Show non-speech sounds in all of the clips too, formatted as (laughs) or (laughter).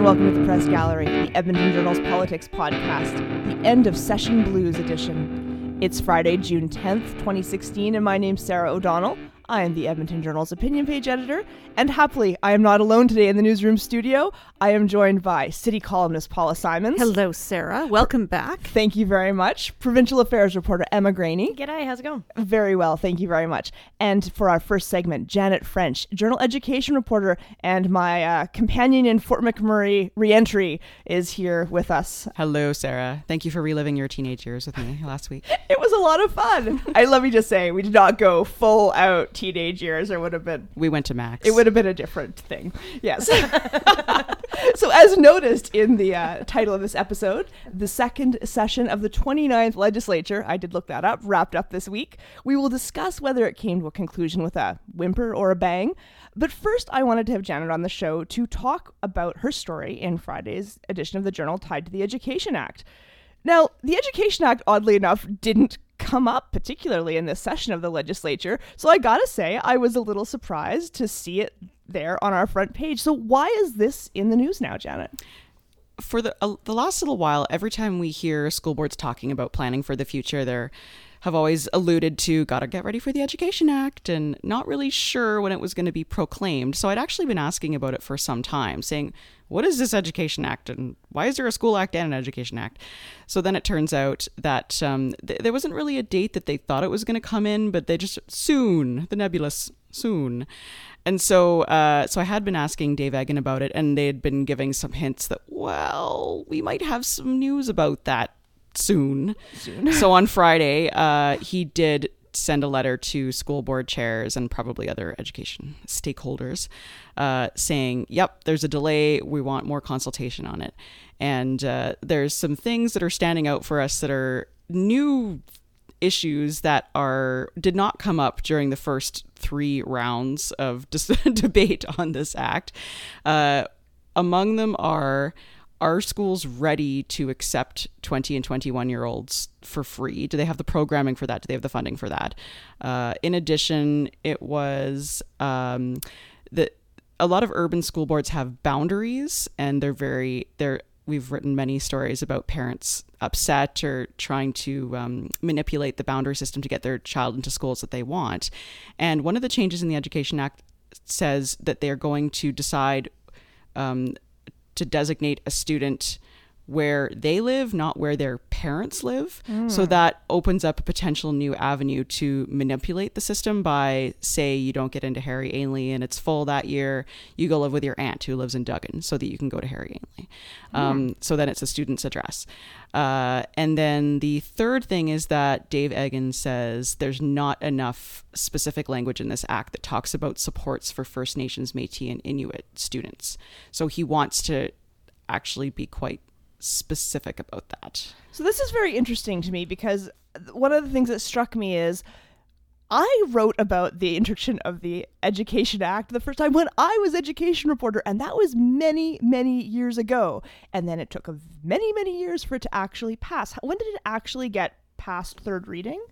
And welcome to the Press Gallery, the Edmonton Journal's Politics Podcast, the end of session blues edition. It's Friday, June 10th, 2016, and my name's Sarah O'Donnell. I am the Edmonton Journal's opinion page editor, and happily, I am not alone today in the newsroom studio. I am joined by city columnist Paula Simons. Hello, Sarah. Welcome back. Thank you very much. Provincial affairs reporter Emma Graney. G'day, how's it going? Very well, thank you very much. And for our first segment, Janet French, journal education reporter, and my uh, companion in Fort McMurray reentry is here with us. Hello, Sarah. Thank you for reliving your teenage years with me last week. (laughs) It was a lot of fun. I let me just say, we did not go full out teenage years. It would have been We went to Max. it would have been a different thing. Yes. (laughs) so, as noticed in the uh, title of this episode, the second session of the 29th legislature, I did look that up, wrapped up this week. We will discuss whether it came to a conclusion with a whimper or a bang. But first, I wanted to have Janet on the show to talk about her story in Friday's edition of the Journal tied to the Education Act. Now, the Education Act, oddly enough, didn't come up particularly in this session of the legislature. So I gotta say, I was a little surprised to see it there on our front page. So why is this in the news now, Janet? for the uh, the last little while, every time we hear school boards talking about planning for the future, they have always alluded to gotta get ready for the Education Act and not really sure when it was going to be proclaimed. So I'd actually been asking about it for some time, saying, "What is this Education Act and why is there a School Act and an Education Act?" So then it turns out that um, th- there wasn't really a date that they thought it was going to come in, but they just soon, the nebulous soon. And so, uh, so I had been asking Dave Eggen about it, and they had been giving some hints that, well, we might have some news about that soon. Soon. so on Friday, uh, he did send a letter to school board chairs and probably other education stakeholders, uh, saying, "Yep, there's a delay. We want more consultation on it." And uh, there's some things that are standing out for us that are new issues that are did not come up during the first three rounds of dis- (laughs) debate on this act. Uh, among them are are schools ready to accept 20 and 21 year olds for free? Do they have the programming for that? Do they have the funding for that? Uh, in addition, it was um, that a lot of urban school boards have boundaries and they're very, they're, we've written many stories about parents upset or trying to um, manipulate the boundary system to get their child into schools that they want. And one of the changes in the Education Act says that they are going to decide um, to designate a student where they live, not where their parents live. So that opens up a potential new avenue to manipulate the system by, say, you don't get into Harry Ainley and it's full that year, you go live with your aunt who lives in Duggan so that you can go to Harry Ainley. Um, so then it's a student's address. Uh, and then the third thing is that Dave Eggen says there's not enough specific language in this act that talks about supports for First Nations, Metis, and Inuit students. So he wants to actually be quite specific about that. So this is very interesting to me because one of the things that struck me is I wrote about the introduction of the Education Act the first time when I was education reporter, and that was many, many years ago. And then it took many, many years for it to actually pass. When did it actually get past third reading?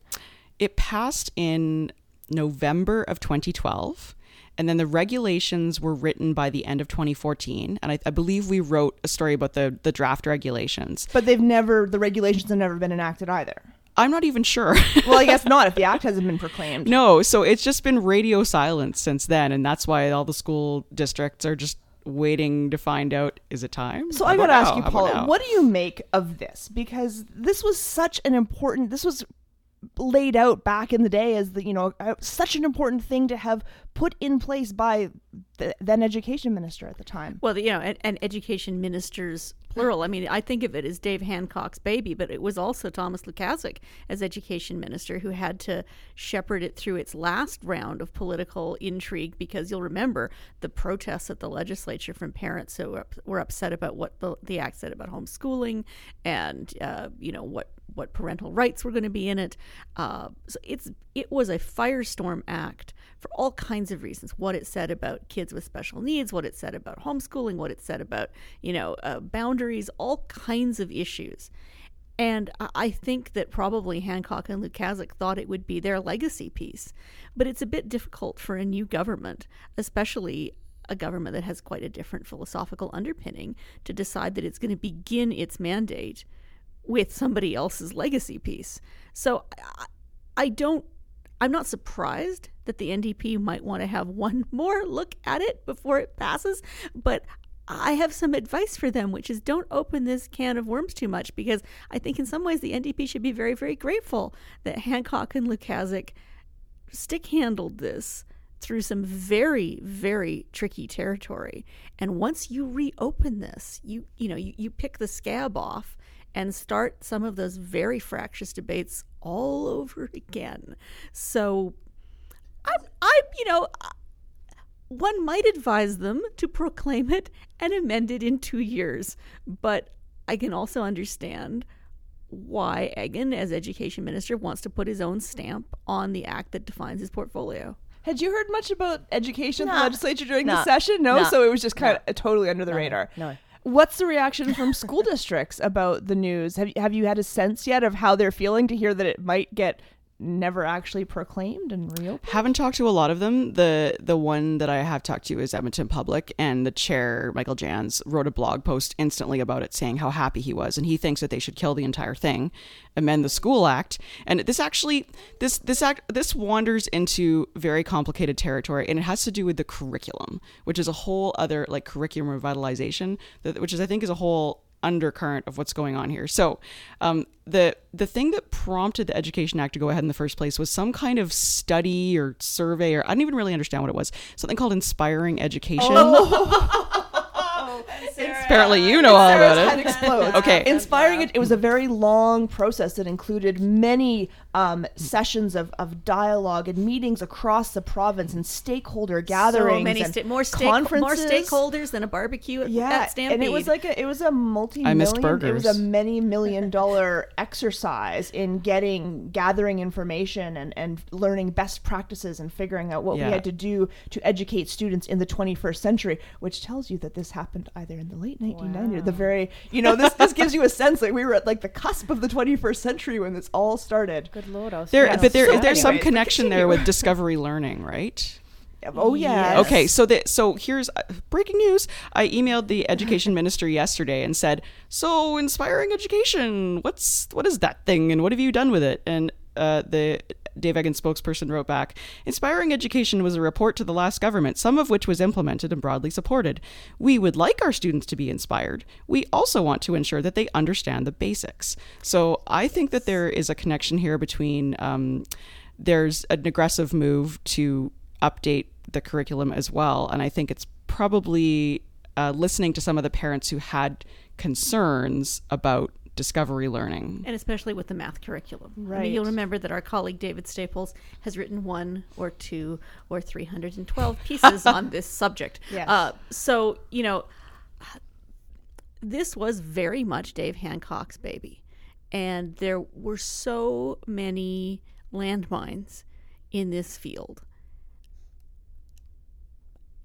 It passed in November of 2012. And then the regulations were written by the end of 2014. And I, I believe we wrote a story about the, the draft regulations. But they've never, the regulations have never been enacted either. I'm not even sure. well, I guess (laughs) not if the act hasn't been proclaimed. no, so it's just been radio silence since then, and that's why all the school districts are just waiting to find out is it time? So I got to ask you, Paula, what do you make of this? Because this was such an important. This was laid out back in the day as the you know uh, such an important thing to have put in place by the then education minister at the time. Well, you know, and, and education ministers plural. I mean, I think of it as Dave Hancock's baby, but it was also Thomas Lukaszuk as education minister who had to shepherd it through its last round of political intrigue because you'll remember the protests at the legislature from parents who were, upset about what the, the act said about homeschooling and uh, you know what what parental rights were going to be in it. Uh, so it's it was a firestorm act for all kinds of reasons. What it said about kids with special needs, what it said about homeschooling, what it said about you know uh, boundaries, all kinds of issues. And I- think that probably Hancock and Lukaszuk thought it would be their legacy piece. But it's a bit difficult for a new government, especially a government that has quite a different philosophical underpinning, to decide that it's going to begin its mandate with somebody else's legacy piece. So I don't, I'm not surprised that the NDP might want to have one (laughs) more look at it before it passes, but I have some advice for them, which is don't open this can of worms too much because I think in some ways the NDP should be very, very grateful that Hancock and Lukaszuk stick handled this through some very, very tricky territory. And once you reopen this, you you know, you, you pick the scab off and start some of those very fractious debates all over again. So I'm I'm you know one might advise them to proclaim it and amend it in two years. But I can also understand why Eggen, as education minister, wants to put his own stamp on the act that defines his portfolio. Had you heard much about education at the legislature during the session? No, Nah. so it was just kind of totally under the radar. no. What's the reaction from school (laughs) districts about the news? Have you, have you had a sense yet of how they're feeling to hear that it might get never actually proclaimed and reopened? Haven't talked to a lot of them. The the one that I have talked to is Edmonton Public, and the chair Michael Janz wrote a blog post instantly about it, saying how happy he was, and he thinks that they should kill the entire thing, amend the School Act, and this actually this this act this wanders into very complicated territory, and it has to do with the curriculum, which is a whole other like curriculum revitalization, which is I think is a whole undercurrent of what's going on here. So, um, the the thing that prompted the Education Act to go ahead in the first place was some kind of study or survey, or I don't even really understand what it was. Something called Inspiring Education. (laughs) (laughs) Apparently, you know all about head it. explodes. (laughs) Okay. Inspiring it, it was a very long process that included many um, sessions of, of dialogue and meetings across the province and stakeholder gatherings. so many and sta- more stake- more conferences. stakeholders than a barbecue at, Yeah, at Stampede. and it was like a it was a multi I missed million it was a burgers. many million dollar (laughs) exercise in getting gathering information and and learning best practices and figuring out what Yeah. we had to do to educate students in the 21st century which tells you that this happened either in the late 1990s or the very you know this this gives you a sense like we were at like the cusp of the 21st century when this all started Good lord, I was There, Yeah. but there, So there's some anyways, but connection there with discovery learning, right? oh yeah Okay, so the so here's uh, breaking news. I emailed the education minister yesterday and said, "So inspiring education. What's what is that thing, and what have you done with it?" And uh, the Dave Eggen spokesperson wrote back, "Inspiring education was a report to the last government, some of which was implemented and broadly supported. We would like our students to be inspired. We also want to ensure that they understand the basics. So I think that there is a connection here between." Um, there's an aggressive move to update the curriculum as well. And I think it's probably uh, listening to some of the parents who had concerns about discovery learning. and especially with the math curriculum. I Right. mean, you'll remember that our colleague David Staples has written one or two or 312 (laughs) pieces on this subject. Yes. Uh, so, you know, this was very much Dave Hancock's baby. And there were so many landmines in this field.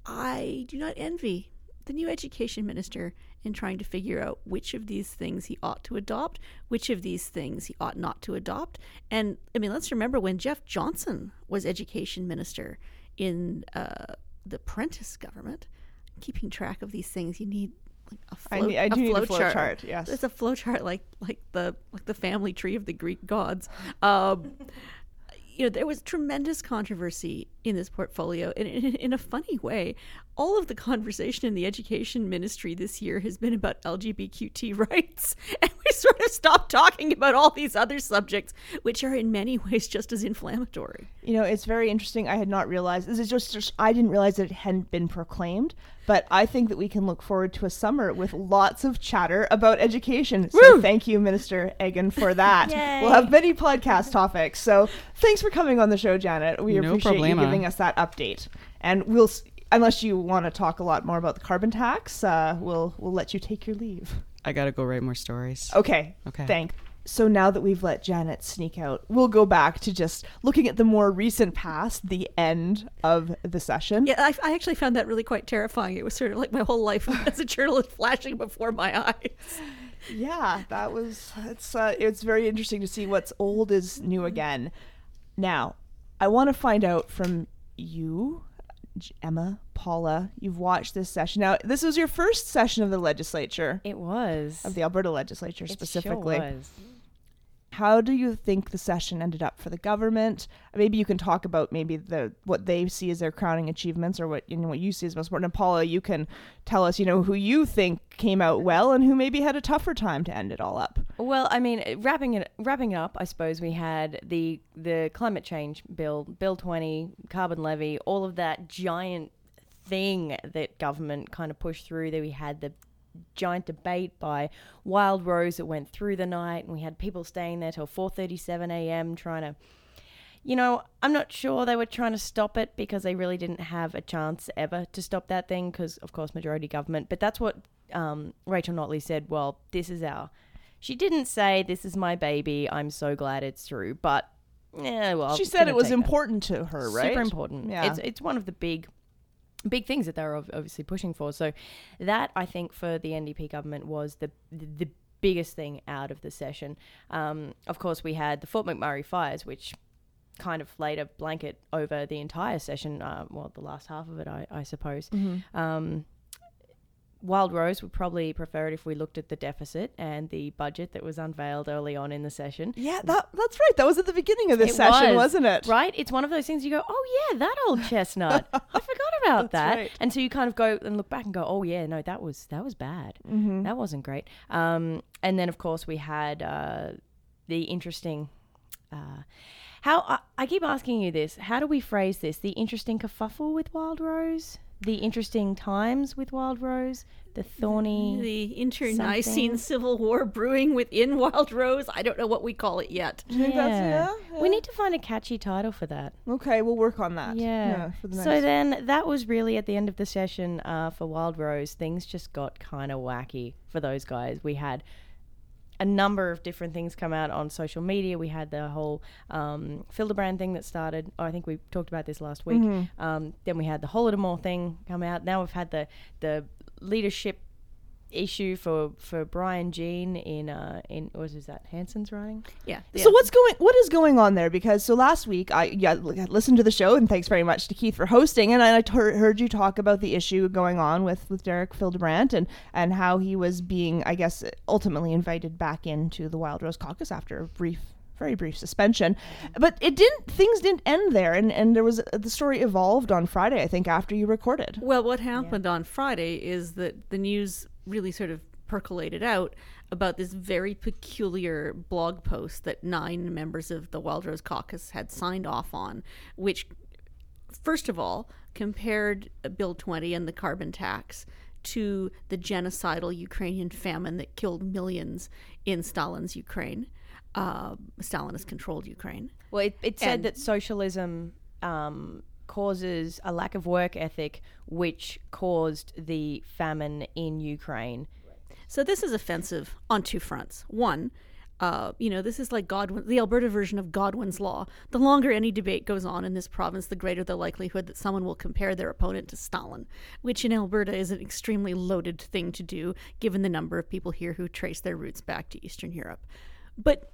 I do not envy the new education minister in trying to figure out which of these things he ought to adopt, which of these things he ought not to adopt. And I mean, let's remember when Jeff Johnson was education minister in uh, the Prentice government, keeping track of these things, you need a I flow, need- I a do need a flow flow chart. chart, yes. It's a flow chart like like the like the family tree of the Greek gods. Um, (laughs) you know, there was tremendous controversy in this portfolio, and in, in a funny way, all of the conversation in the education ministry this year has been about LGBTQT (laughs) rights, and we sort of stopped talking about all these other subjects, which are in many ways just as inflammatory. You know, it's very interesting. I had not realized this is just, just I didn't realize that it hadn't been proclaimed. But I think that we can look forward to a summer with lots of chatter about education. So thank you, Minister Eggen, for that. (laughs) We'll have many podcast topics. So thanks for coming on the show, Janet. We No appreciate you giving us that update. And we'll, s- unless you want to talk a lot more about the carbon tax, uh, we'll we'll let you take your leave. I gotta go write more stories. Okay. Okay. Thank. So now that we've let Janet sneak out, we'll go back to just looking at the more recent past, the end of the session. Yeah, I, I actually found that really quite terrifying. It was sort of like my whole life (laughs) as a journalist flashing before my eyes. Yeah, that was it's uh, it's very interesting to see what's old is new again. Now, I want to find out from you, J- Emma, Paula. You've watched this session. Now, this was your first session of the legislature It was. of the Alberta legislature It sure specifically. was. How do you think the session ended up for the government? Maybe you can talk about maybe the what they see as their crowning achievements, or what you know what you see as most important. And Paula, you can tell us, you know, who you think came out well and who maybe had a tougher time to end it all up. Well, I mean, wrapping it wrapping up, I suppose we had the the climate change bill, Bill 20, carbon levy, all of that giant thing that government kind of pushed through. That we had the giant debate by Wild Rose that went through the night, and we had people staying there till 4:37 a.m. trying to. You know, I'm not sure they were trying to stop it because they really didn't have a chance ever to stop that thing because, of course, majority government. But that's what um, Rachel Notley said. Well, this is our. She didn't say this is my baby. I'm so glad it's through, but yeah, well, she said it was take that. important to her, right? Super important. Yeah. It's it's one of the big big things that they're obviously pushing for. So that I think for the NDP government was the the, the biggest thing out of the session. Um, of course, we had the Fort McMurray fires, which kind of laid a blanket over the entire session. Uh, well, the last half of it, I, I suppose. Um, Wild Rose would probably prefer it if we looked at the deficit and the budget that was unveiled early on in the session. Yeah, that that's right. That was at the beginning of this It session, was, wasn't it? Right? It's one of those things you go, oh yeah, that old (laughs) chestnut. I forgot about that. right. And so you kind of go and look back and go, oh yeah, no, that was that was bad. Mm-hmm. That wasn't great. Um, and then of course we had uh, the interesting. Uh, how I, I keep asking you this: How do we phrase this? The interesting kerfuffle with Wild Rose, the interesting times with Wild Rose, the thorny. The internecine Something. civil war brewing within (laughs) Wild Rose. I don't know what we call it yet. You think that's- Yeah. yeah, We need to find a catchy title for that. Okay, we'll work on that. Yeah. for the next. so then that was really at the end of the session uh, for Wild Rose. Things just got kind of wacky for those guys. We had a number of different things come out on social media. We had the whole um, Fildebrandt thing that started. Oh, I think we talked about this last week. Um, then we had the Holodomor thing come out. Now we've had the the leadership issue for for Brian Jean in uh in what is that Hanson's riding? Yeah. So what's going? What is going on there? Because so last week I yeah listened to the show and thanks very much to Keith for hosting and I t- heard you talk about the issue going on with with Derek Fildebrandt and and how he was being I guess ultimately invited back into the Wild Rose Caucus after a brief very brief suspension but it didn't things didn't end there and and there was the story evolved on Friday I think after you recorded Well, what happened on Friday is that the news really sort of percolated out about this very peculiar blog post that nine members of the Wild Rose Caucus had signed off on, which, first of all, compared Bill 20 and the carbon tax to the genocidal Ukrainian famine that killed millions in Stalin's Ukraine, uh, Stalinist controlled Ukraine. Well, it, it said And- that socialism um, causes a lack of work ethic, which caused the famine in Ukraine. So this is offensive on two fronts. One, uh, you know, this is like Godwin, the Alberta version of Godwin's law. The longer any debate goes on in this province, the greater the likelihood that someone will compare their opponent to Stalin, which in Alberta is an extremely loaded thing to do, given the number of people here who trace their roots back to Eastern Europe. But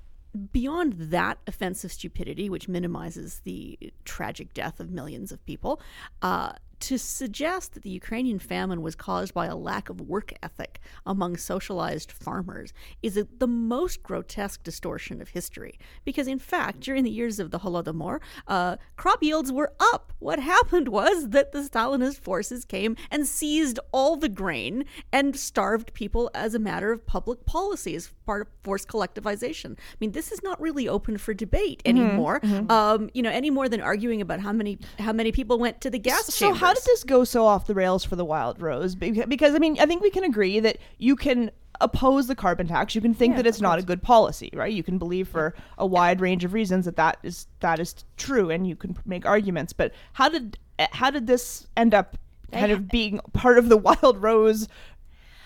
beyond that offensive stupidity, which minimizes the tragic death of millions of people, uh, to suggest that the Ukrainian famine was caused by a lack of work ethic among socialized farmers is a, the most grotesque distortion of history. Because, in fact, during the years of the Holodomor, uh, crop yields were up. What happened was that the Stalinist forces came and seized all the grain and starved people as a matter of public policy, as part of forced collectivization. I mean, this is not really open for debate Mm-hmm. anymore. Um, you know, any more than arguing about how many how many people went to the gas So how did this go so off the rails for the Wild Rose? Because I mean, I think we can agree that you can oppose the carbon tax. You can think that it's not a good policy, right? You can believe for a wide range of reasons that that is that is true, and you can make arguments. But how did eh, how did this end up kind of being part of the (laughs) Wild Rose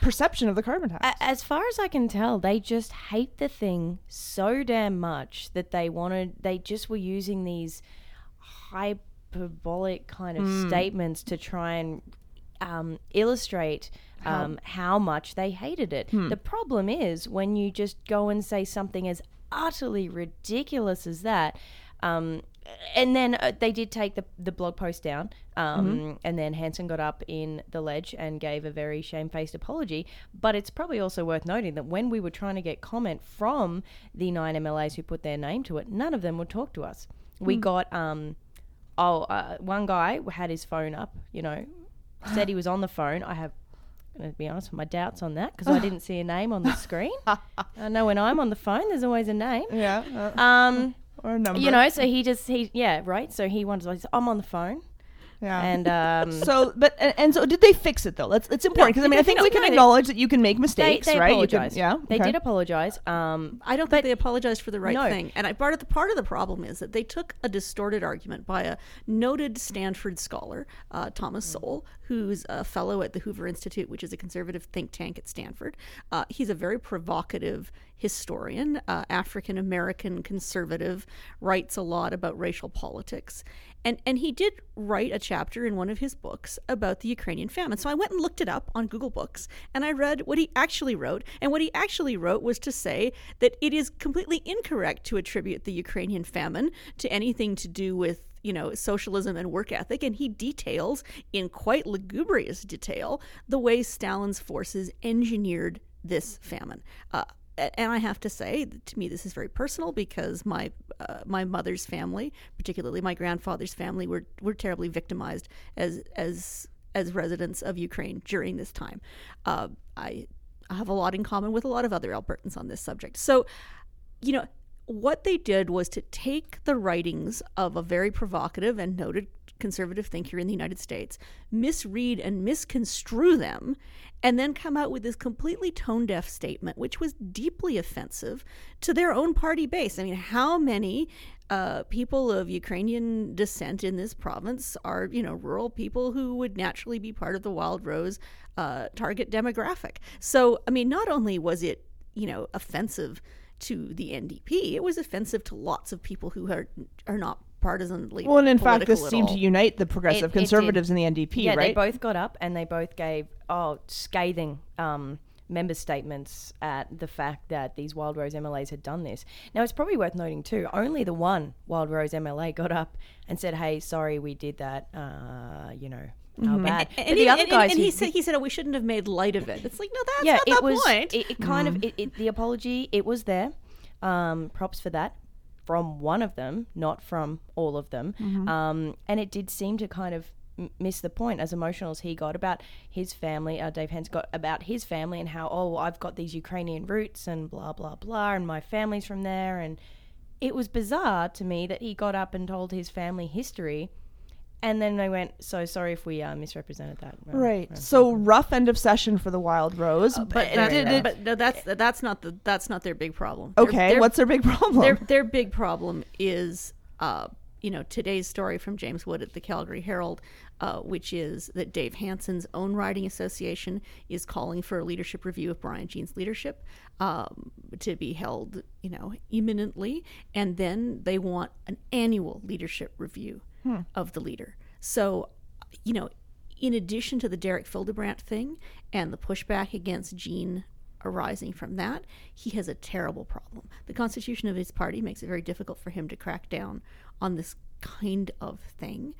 perception of the carbon tax? As far as I can tell, they just hate the thing so damn much that they wanted. They just were using these hyperbolic kind of statements to try and um, illustrate um, how much they hated it. The problem is when you just go and say something as utterly ridiculous as that. Um, and then uh, they did take the, the blog post down, um, and then Hanson got up in the ledge and gave a very shamefaced apology. But it's probably also worth noting that when we were trying to get comment from the nine MLAs who put their name to it, none of them would talk to us. We got um, oh, uh, one guy had his phone up, you know, said he was on the (gasps) phone. I have, going to be honest, my doubts on that because I didn't see a name on the screen. (laughs) I know when I'm on the phone, there's always a name. yeah, uh, Um, or a number. you know, so he just he yeah right. So he wanted. To, I'm on the phone, yeah. and um, (laughs) so, but and, and so did they fix it though? That's it's important because I mean I think we can no, they- acknowledge that you can make mistakes, they right? You can- apologized. yeah, they did apologize. Um, I don't think they apologized for the right No. thing. And I part of the part of the problem is that they took a distorted argument by a noted Stanford scholar, uh, Thomas Sowell, who's a fellow at the Hoover Institute, which is a conservative think tank at Stanford. Uh, he's a very provocative historian, uh, African American conservative, writes a lot about racial politics. And, and he did write a chapter in one of his books about the Ukrainian famine. So I went and looked it up on Google Books and I read what he actually wrote. And what he actually wrote was to say that it is completely incorrect to attribute the Ukrainian famine to anything to do with you know socialism and work ethic and he details in quite lugubrious detail the way stalin's forces engineered this famine uh, and I have to say, to me, this is very personal because my uh, my mother's family, particularly my grandfather's family, were were terribly victimized as as as residents of Ukraine during this time. Uh, I I have a lot in common with a lot of other Albertans on this subject. So, you know, what they did was to take the writings of a very provocative and noted conservative thinker in the United States, misread and misconstrue them, and then come out with this completely tone deaf statement, which was deeply offensive to their own party base. I mean, how many uh, people of Ukrainian descent in this province are, you know, rural people who would naturally be part of the Wild Rose uh, target demographic? So, I mean, not only was it, you know, offensive to the NDP, it was offensive to lots of people who are are not partisanly. Well, and in fact, this seemed to unite the progressive It- it conservatives and the NDP, yeah, right? they both got up and they both gave oh scathing um, member statements at the fact that these Wild Rose MLAs had done this. Now it's probably worth noting too. Only the one Wild Rose MLA got up and said, "Hey, sorry, we did that. Uh, you know." How bad? Mm-hmm. And, the he, other and- guys, and who he said, he said, "Oh, we shouldn't have made light of it." It's like, no, that's yeah, not it the was. point. It, it kind of it, it, the apology. It was there. Um, props for that from one of them, not from all of them. Um, and it did seem to kind of m- miss the point as emotional as he got about his family. Uh, Dave Hans got about his family and how oh I've got these Ukrainian roots and blah blah blah, and my family's from there. And it was bizarre to me that he got up and told his family history. And then they went, so sorry if we uh, misrepresented that. Uh, Right. So rough end of session for the Wild Rose. but, but that- did it- but no, that's that's not the that's not their big problem. Okay, their- what's their big problem? their their big problem is uh, you know today's story from James Wood at the Calgary Herald, uh, which is that Dave Hanson's own riding association is calling for a leadership review of Brian Jean's leadership um, to be held you know imminently, and then they want an annual leadership review of the leader. So you know. In addition to the Derek Fildebrandt thing and the pushback against Jean arising from that, he has a terrible problem. The constitution of his party makes it very difficult for him to crack down on this kind of thing.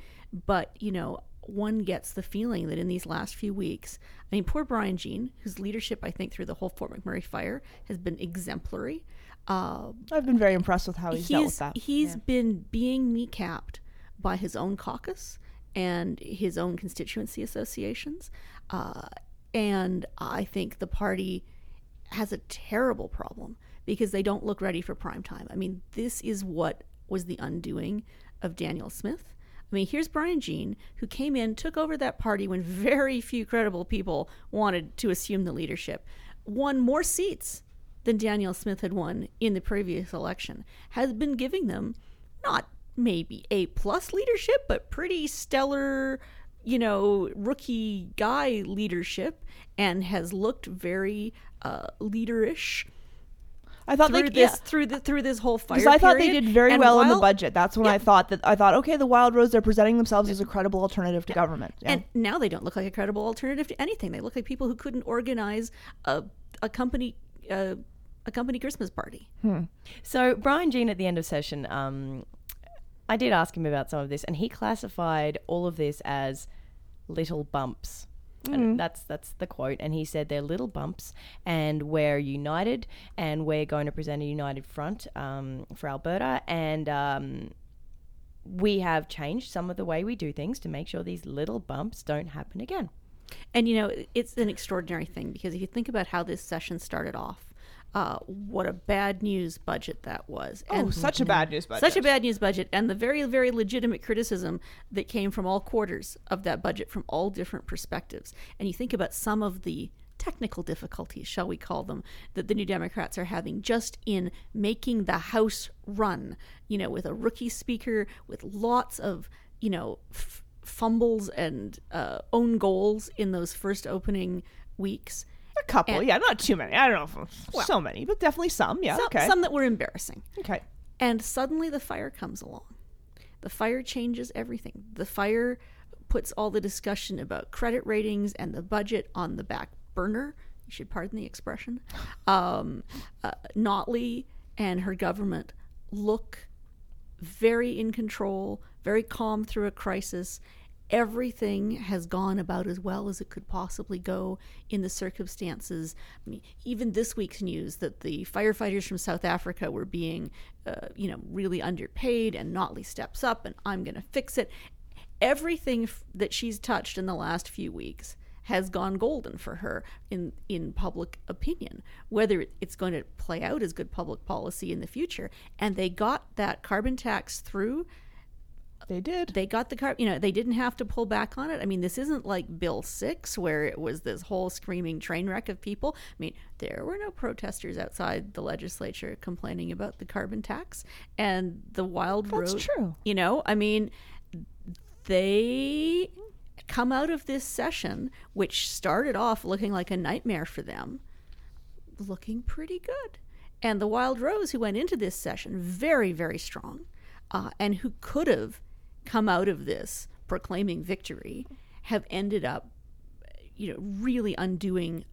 But, you know, one gets the feeling that in these last few weeks, I mean, poor Brian Jean, whose leadership I think through the whole Fort McMurray fire has been exemplary. Uh, I've been very impressed with how he's, dealt with that. He's been being kneecapped by his own caucus and his own constituency associations. Uh, and I think the party has a terrible problem because they don't look ready for prime time. I mean, this is what was the undoing of Danielle Smith. I mean, here's Brian Jean, who came in, took over that party when very few credible people wanted to assume the leadership, won more seats than Danielle Smith had won in the previous election, has been giving them not maybe A plus leadership, but pretty stellar, you know, rookie guy leadership, and has looked very uh, leaderish I thought through they this yeah. through the through this whole fire. Because I thought they did very And well in the budget. That's when I thought that I thought, okay, the Wild Rose, they're presenting themselves as a credible alternative to government. Yeah. And now they don't look like a credible alternative to anything. They look like people who couldn't organize a a company uh, a company Christmas party. So Brian Jean at the end of session, um, I did ask him about some of this, and he classified all of this as little bumps. And that's that's the quote, and he said they're little bumps, and we're united, and we're going to present a united front um, for Alberta, and um, we have changed some of the way we do things to make sure these little bumps don't happen again. And you know, it's an extraordinary thing because if you think about how this session started off, uh, what a bad news budget that was. oh, such a bad news budget. Such a bad news budget, and the very, very legitimate criticism that came from all quarters of that budget from all different perspectives. And you think about some of the technical difficulties, shall we call them, that the New Democrats are having just in making the House run, you know, with a rookie speaker, with lots of, you know, f- fumbles and uh, own goals in those first opening weeks. A couple, And- yeah, not too many. I don't know if so many, but definitely some. Yeah, Some, okay. some that were embarrassing. okay. And suddenly the fire comes along. The fire changes everything. The fire puts all the discussion about credit ratings and the budget on the back burner. You should pardon the expression. (laughs) Um, uh, Notley and her government look very in control, very calm through a crisis. Everything has gone about as well as it could possibly go in the circumstances. I mean, even this week's news that the firefighters from South Africa were being, uh, you know, really underpaid, and Notley steps up and I'm going to fix it. Everything f- that she's touched in the last few weeks has gone golden for her in in public opinion whether it's going to play out as good public policy in the future and they got that carbon tax through They did. they got the car you know they didn't have to pull back on it i mean this isn't like bill 6 where it was this whole screaming train wreck of people i mean there were no protesters outside the legislature complaining about the carbon tax and the wild That's road true. you know i mean they come out of this session which started off looking like a nightmare for them looking pretty good. And the Wild Rose, who went into this session very, very strong, uh, and who could have come out of this proclaiming victory, have ended up, you know, really undoing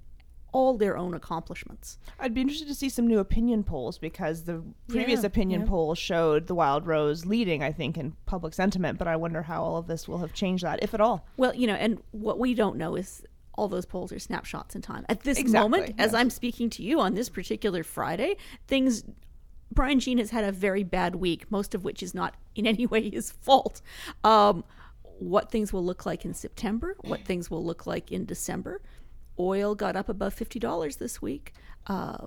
all their own accomplishments. I'd be interested to see some new opinion polls because the previous Yeah, opinion yeah. poll showed the Wild Rose leading, I think, in public sentiment. But I wonder how all of this will have changed that, if at all. Well, you know, and what we don't know is all those polls are snapshots in time. At this Exactly, moment, as. I'm speaking to you on this particular Friday, things. Brian Jean has had a very bad week, most of which is not in (laughs) any way his fault. Um, what things will look like in September, what things will look like in December. Oil got up above $50 this week. Uh,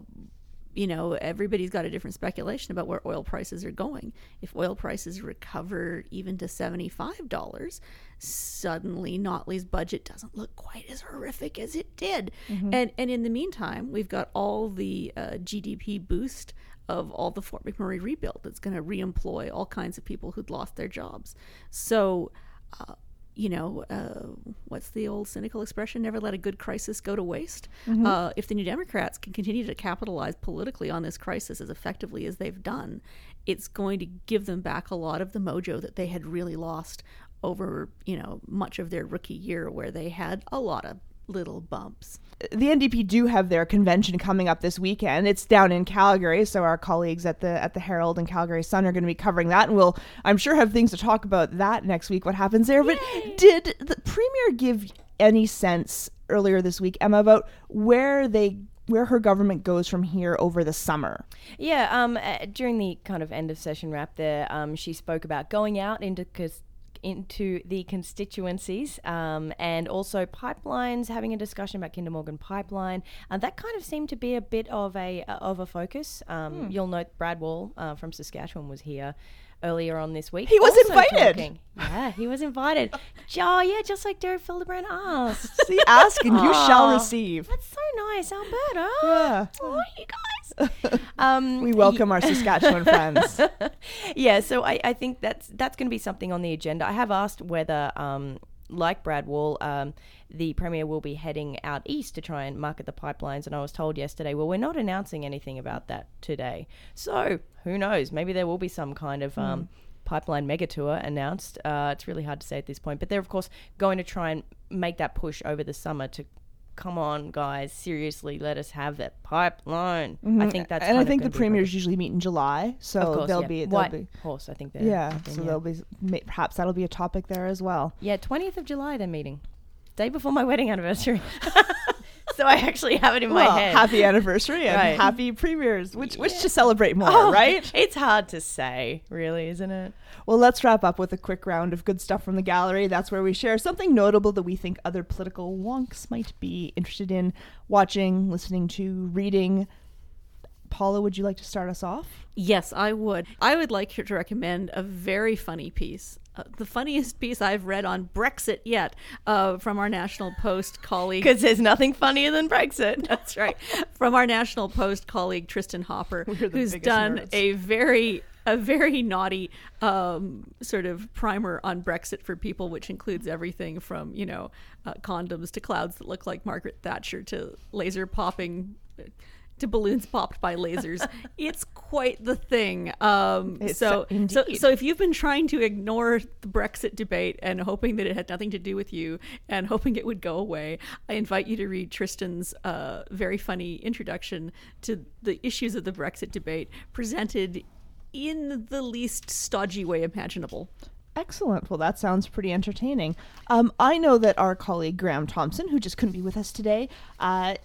you know, everybody's got a different speculation about where oil prices are going. If oil prices recover even to $75, suddenly Notley's budget doesn't look quite as horrific as it did. And and in the meantime, we've got all the uh, GDP boost of all the Fort McMurray rebuild that's going to reemploy all kinds of people who'd lost their jobs. So, uh, you know, uh, what's the old cynical expression? Never let a good crisis go to waste. Uh, if the New Democrats can continue to capitalize politically on this crisis as effectively as they've done, it's going to give them back a lot of the mojo that they had really lost over, you know, much of their rookie year, where they had a lot of little bumps. the NDP do have their convention coming up this weekend. It's down in Calgary, so our colleagues at the at the Herald and Calgary Sun are going to be covering that, and we'll I'm sure have things to talk about that next week. What happens there? But did the premier give any sense earlier this week, Emma, about where they where her government goes from here over the summer? Yeah, um, uh, during the kind of end of session wrap there, um, she spoke about going out into cons- into the constituencies um, and also pipelines, having a discussion about Kinder Morgan pipeline, and that kind of seemed to be a bit of a uh, of a focus. Um, You'll note Brad Wall uh, from Saskatchewan was here earlier on this week. He was invited. talking- Yeah, he was invited. (laughs) oh, yeah, just like Derek Fildebrandt asked. (laughs) See, ask and you shall receive. That's so nice, Alberta. Yeah. Oh, you guys. (laughs) um, We welcome our Saskatchewan friends. yeah, so I, I think that's that's going to be something on the agenda. I have asked whether, um, like Brad Wall, um, the Premier will be heading out east to try and market the pipelines. And I was told yesterday, well, we're not announcing anything about that today. So who knows? Maybe there will be some kind of. Um, Pipeline mega tour announced. Uh, it's really hard to say at this point, but they're of course going to try and make that push over the summer to, come on, guys, seriously, let us have that pipeline. I think that's Mm-hmm. and I think the premiers usually meet in July, so course, they'll yeah. be they'll White be horse. I think they're yeah. So yeah. there'll be perhaps that'll be a topic there as well. Yeah, 20th of July they're meeting. Day before my wedding anniversary. (laughs) (laughs) (laughs) so I actually have it in my head. happy anniversary and Right. happy premiers. Which which to celebrate more, Oh, right? (laughs) It's hard to say, really, isn't it? Well, let's wrap up with a quick round of good stuff from the gallery. That's where we share something notable that we think other political wonks might be interested in watching, listening to, reading. Paula, would you like to start us off? Yes, I would. I would like to recommend a very funny piece. Uh, the funniest piece I've read on Brexit yet uh, from our National Post colleague. Because there's nothing funnier than Brexit. (laughs) That's right. From our National Post colleague Tristan Hopper, (laughs) who's done nerds. a very a very naughty um, sort of primer on Brexit for people, which includes everything from you know uh, condoms to clouds that look like Margaret Thatcher to laser popping. To balloons popped by lasers, (laughs) it's quite the thing. Um, so, so, so if you've been trying to ignore the Brexit debate and hoping that it had nothing to do with you and hoping it would go away, I invite you to read Tristan's uh, very funny introduction to the issues of the Brexit debate, presented in the least stodgy way imaginable. Excellent. Well, that sounds pretty entertaining. Um, I know that our colleague Graham Thompson, who just couldn't be with us today, uh,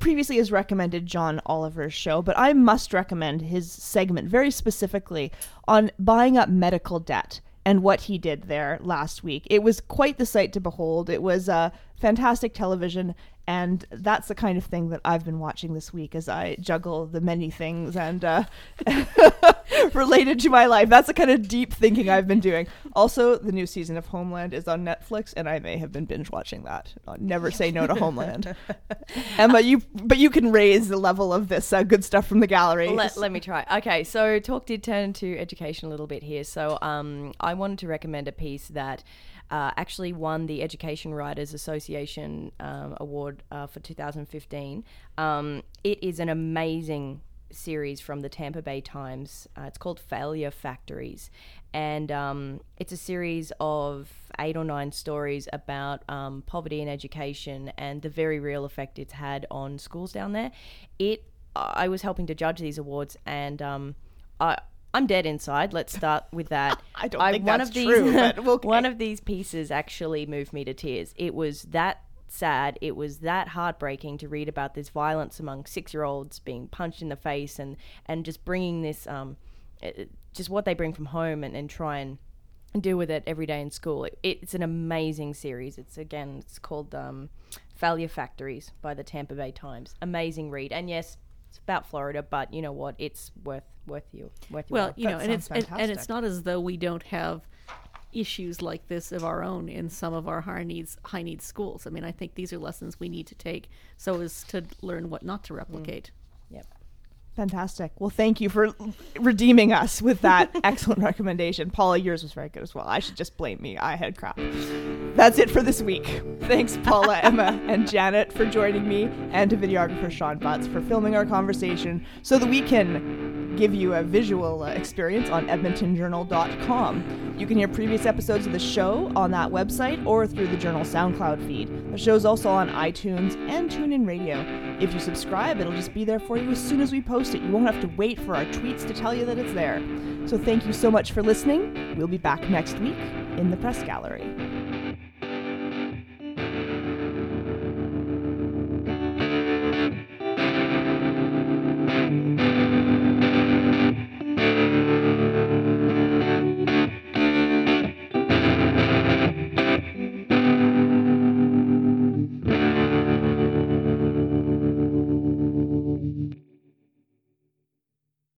previously has recommended John Oliver's show, but I must recommend his segment very specifically on buying up medical debt and what he did there last week. It was quite the sight to behold. It was uh, fantastic television, and that's the kind of thing that I've been watching this week as I juggle the many things and uh, (laughs) related to my life. That's the kind of deep thinking I've been doing. Also, the new season of Homeland is on Netflix, and I may have been binge watching that. I'll never say no to Homeland. (laughs) Emma, you but you can raise the level of this uh, good stuff from the gallery. Let, let me try. Okay, so talk did turn to education a little bit here. So um, I wanted to recommend a piece that uh, actually won the Education Writers Association um, award uh, for 2015. Um, it is an amazing series from the Tampa Bay Times. Uh, it's called Failure Factories, and um, it's a series of eight or nine stories about um, poverty and education and the very real effect it's had on schools down there. It I was helping to judge these awards, and um, I. I'm dead inside. Let's start with that. (laughs) I don't think one that's of these, true, but (laughs) okay. one of these pieces actually moved me to tears. It was that sad. It was that heartbreaking to read about this violence among six-year-olds being punched in the face and and just bringing this um, uh, just what they bring from home and, and try and deal with it every day in school. It, it's an amazing series. It's again, it's called um, Failure Factories by the Tampa Bay Times. Amazing read, and yes, it's about Florida, but you know what? It's worth worth you worth your Well, while. you know, That and it's sounds and, and it's not as though we don't have issues like this of our own in some of our high needs high needs schools. I mean, I think these are lessons we need to take so as to learn what not to mm. replicate. Yep. Fantastic. Well, thank you for redeeming us with that (laughs) excellent recommendation. Paula, yours was very good as well. I should just blame me. I had crap. That's it for this week. Thanks, Paula, (laughs) Emma, and Janet for joining me, and to videographer Sean Butts for filming our conversation so that we can give you a visual uh, experience on edmontonjournal.com. You can hear previous episodes of the show on that website or through the Journal SoundCloud feed. The show's also on iTunes and TuneIn Radio. If you subscribe, it'll just be there for you as soon as we post it. You won't have to wait for our tweets to tell you that it's there. So thank you so much for listening. We'll be back next week in the press gallery.